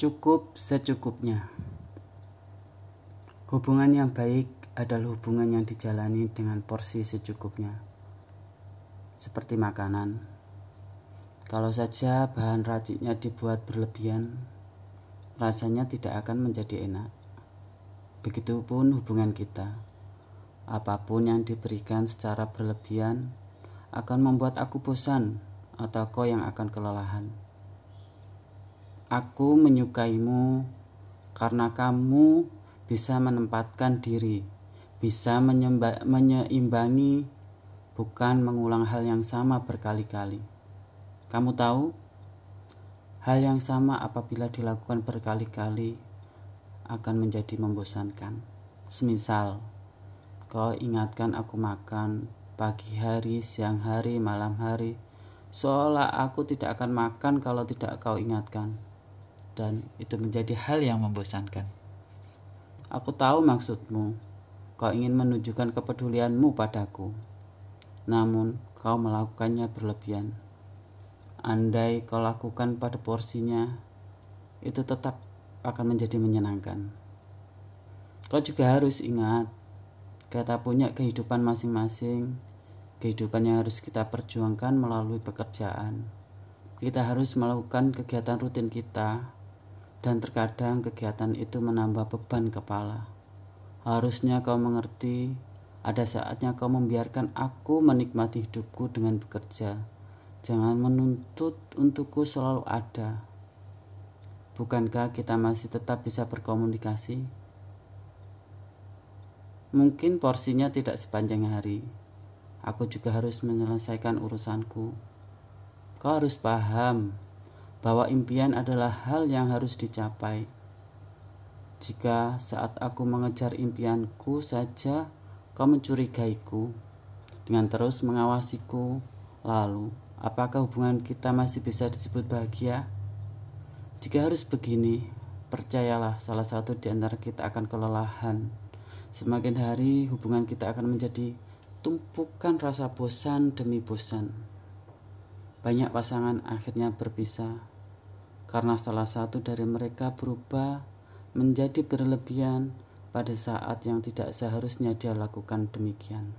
Cukup secukupnya. Hubungan yang baik adalah hubungan yang dijalani dengan porsi secukupnya. Seperti makanan. Kalau saja bahan raciknya dibuat berlebihan, rasanya tidak akan menjadi enak. Begitupun hubungan kita. Apa pun yang diberikan secara berlebihan akan membuat aku bosan atau kau yang akan kelelahan. Aku menyukaimu karena kamu bisa menempatkan diri, bisa menyeimbangi, bukan mengulang hal yang sama berkali-kali. Kamu tahu, hal yang sama apabila dilakukan berkali-kali akan menjadi membosankan. Semisal, kau ingatkan aku makan pagi hari, siang hari, malam hari, seolah aku tidak akan makan kalau tidak kau ingatkan dan itu menjadi hal yang membosankan. Aku tahu maksudmu. Kau ingin menunjukkan kepedulianmu padaku. Namun, kau melakukannya berlebihan. Andai kau lakukan pada porsinya, itu tetap akan menjadi menyenangkan. Kau juga harus ingat, kita punya kehidupan masing-masing, kehidupan yang harus kita perjuangkan melalui pekerjaan. Kita harus melakukan kegiatan rutin kita, dan terkadang kegiatan itu menambah beban kepala. Harusnya kau mengerti, ada saatnya kau membiarkan aku menikmati hidupku dengan bekerja. Jangan menuntut untukku selalu ada. Bukankah kita masih tetap bisa berkomunikasi? Mungkin porsinya tidak sepanjang hari. Aku juga harus menyelesaikan urusanku. Kau harus paham bahwa impian adalah hal yang harus dicapai. Jika saat aku mengejar impianku saja kau mencurigaiku dengan terus mengawasiku, lalu apakah hubungan kita masih bisa disebut bahagia? Jika harus begini, percayalah salah satu di antara kita akan kelelahan. Semakin hari hubungan kita akan menjadi tumpukan rasa bosan demi bosan. Banyak pasangan akhirnya berpisah karena salah satu dari mereka berubah menjadi berlebihan pada saat yang tidak seharusnya dia lakukan demikian.